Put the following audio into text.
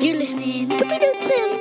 You're listening to Pidutsim.